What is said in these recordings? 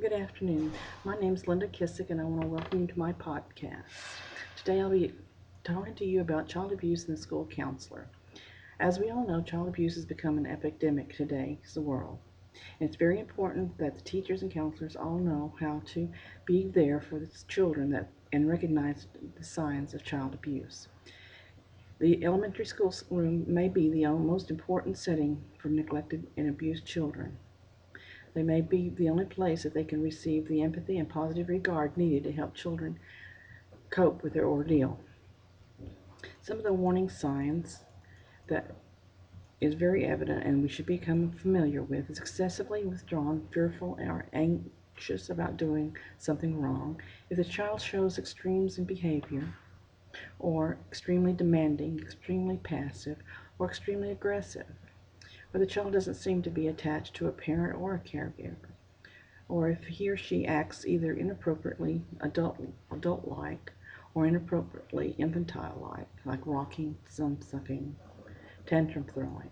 Good afternoon. My name is Linda Kissick, and I want to welcome you to my podcast. Today, I'll be talking to you about child abuse and the school counselor. As we all know, child abuse has become an epidemic today in the world. And it's very important that the teachers and counselors all know how to be there for the children that and recognize the signs of child abuse. The elementary school room may be the most important setting for neglected and abused children. They may be the only place that they can receive the empathy and positive regard needed to help children cope with their ordeal. Some of the warning signs that is very evident and we should become familiar with is excessively withdrawn, fearful, or anxious about doing something wrong. If the child shows extremes in behavior, or extremely demanding, extremely passive, or extremely aggressive or the child doesn't seem to be attached to a parent or a caregiver, or if he or she acts either inappropriately adult adult-like or inappropriately infantile-like, like rocking, thumb sucking, tantrum throwing.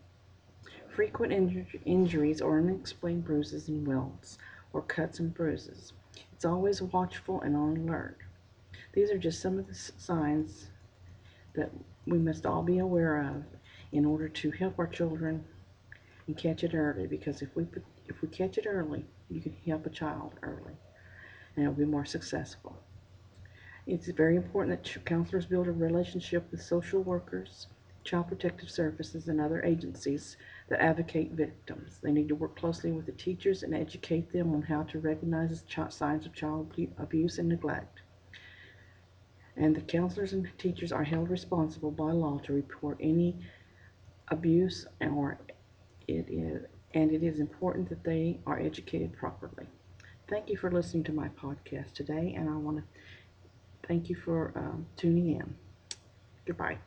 Frequent inju- injuries or unexplained bruises and welts, or cuts and bruises. It's always watchful and on alert. These are just some of the signs that we must all be aware of in order to help our children and catch it early because if we if we catch it early, you can help a child early and it'll be more successful. It's very important that counselors build a relationship with social workers, child protective services, and other agencies that advocate victims. They need to work closely with the teachers and educate them on how to recognize signs of child abuse and neglect. And the counselors and teachers are held responsible by law to report any abuse or it is, and it is important that they are educated properly. Thank you for listening to my podcast today, and I want to thank you for um, tuning in. Goodbye.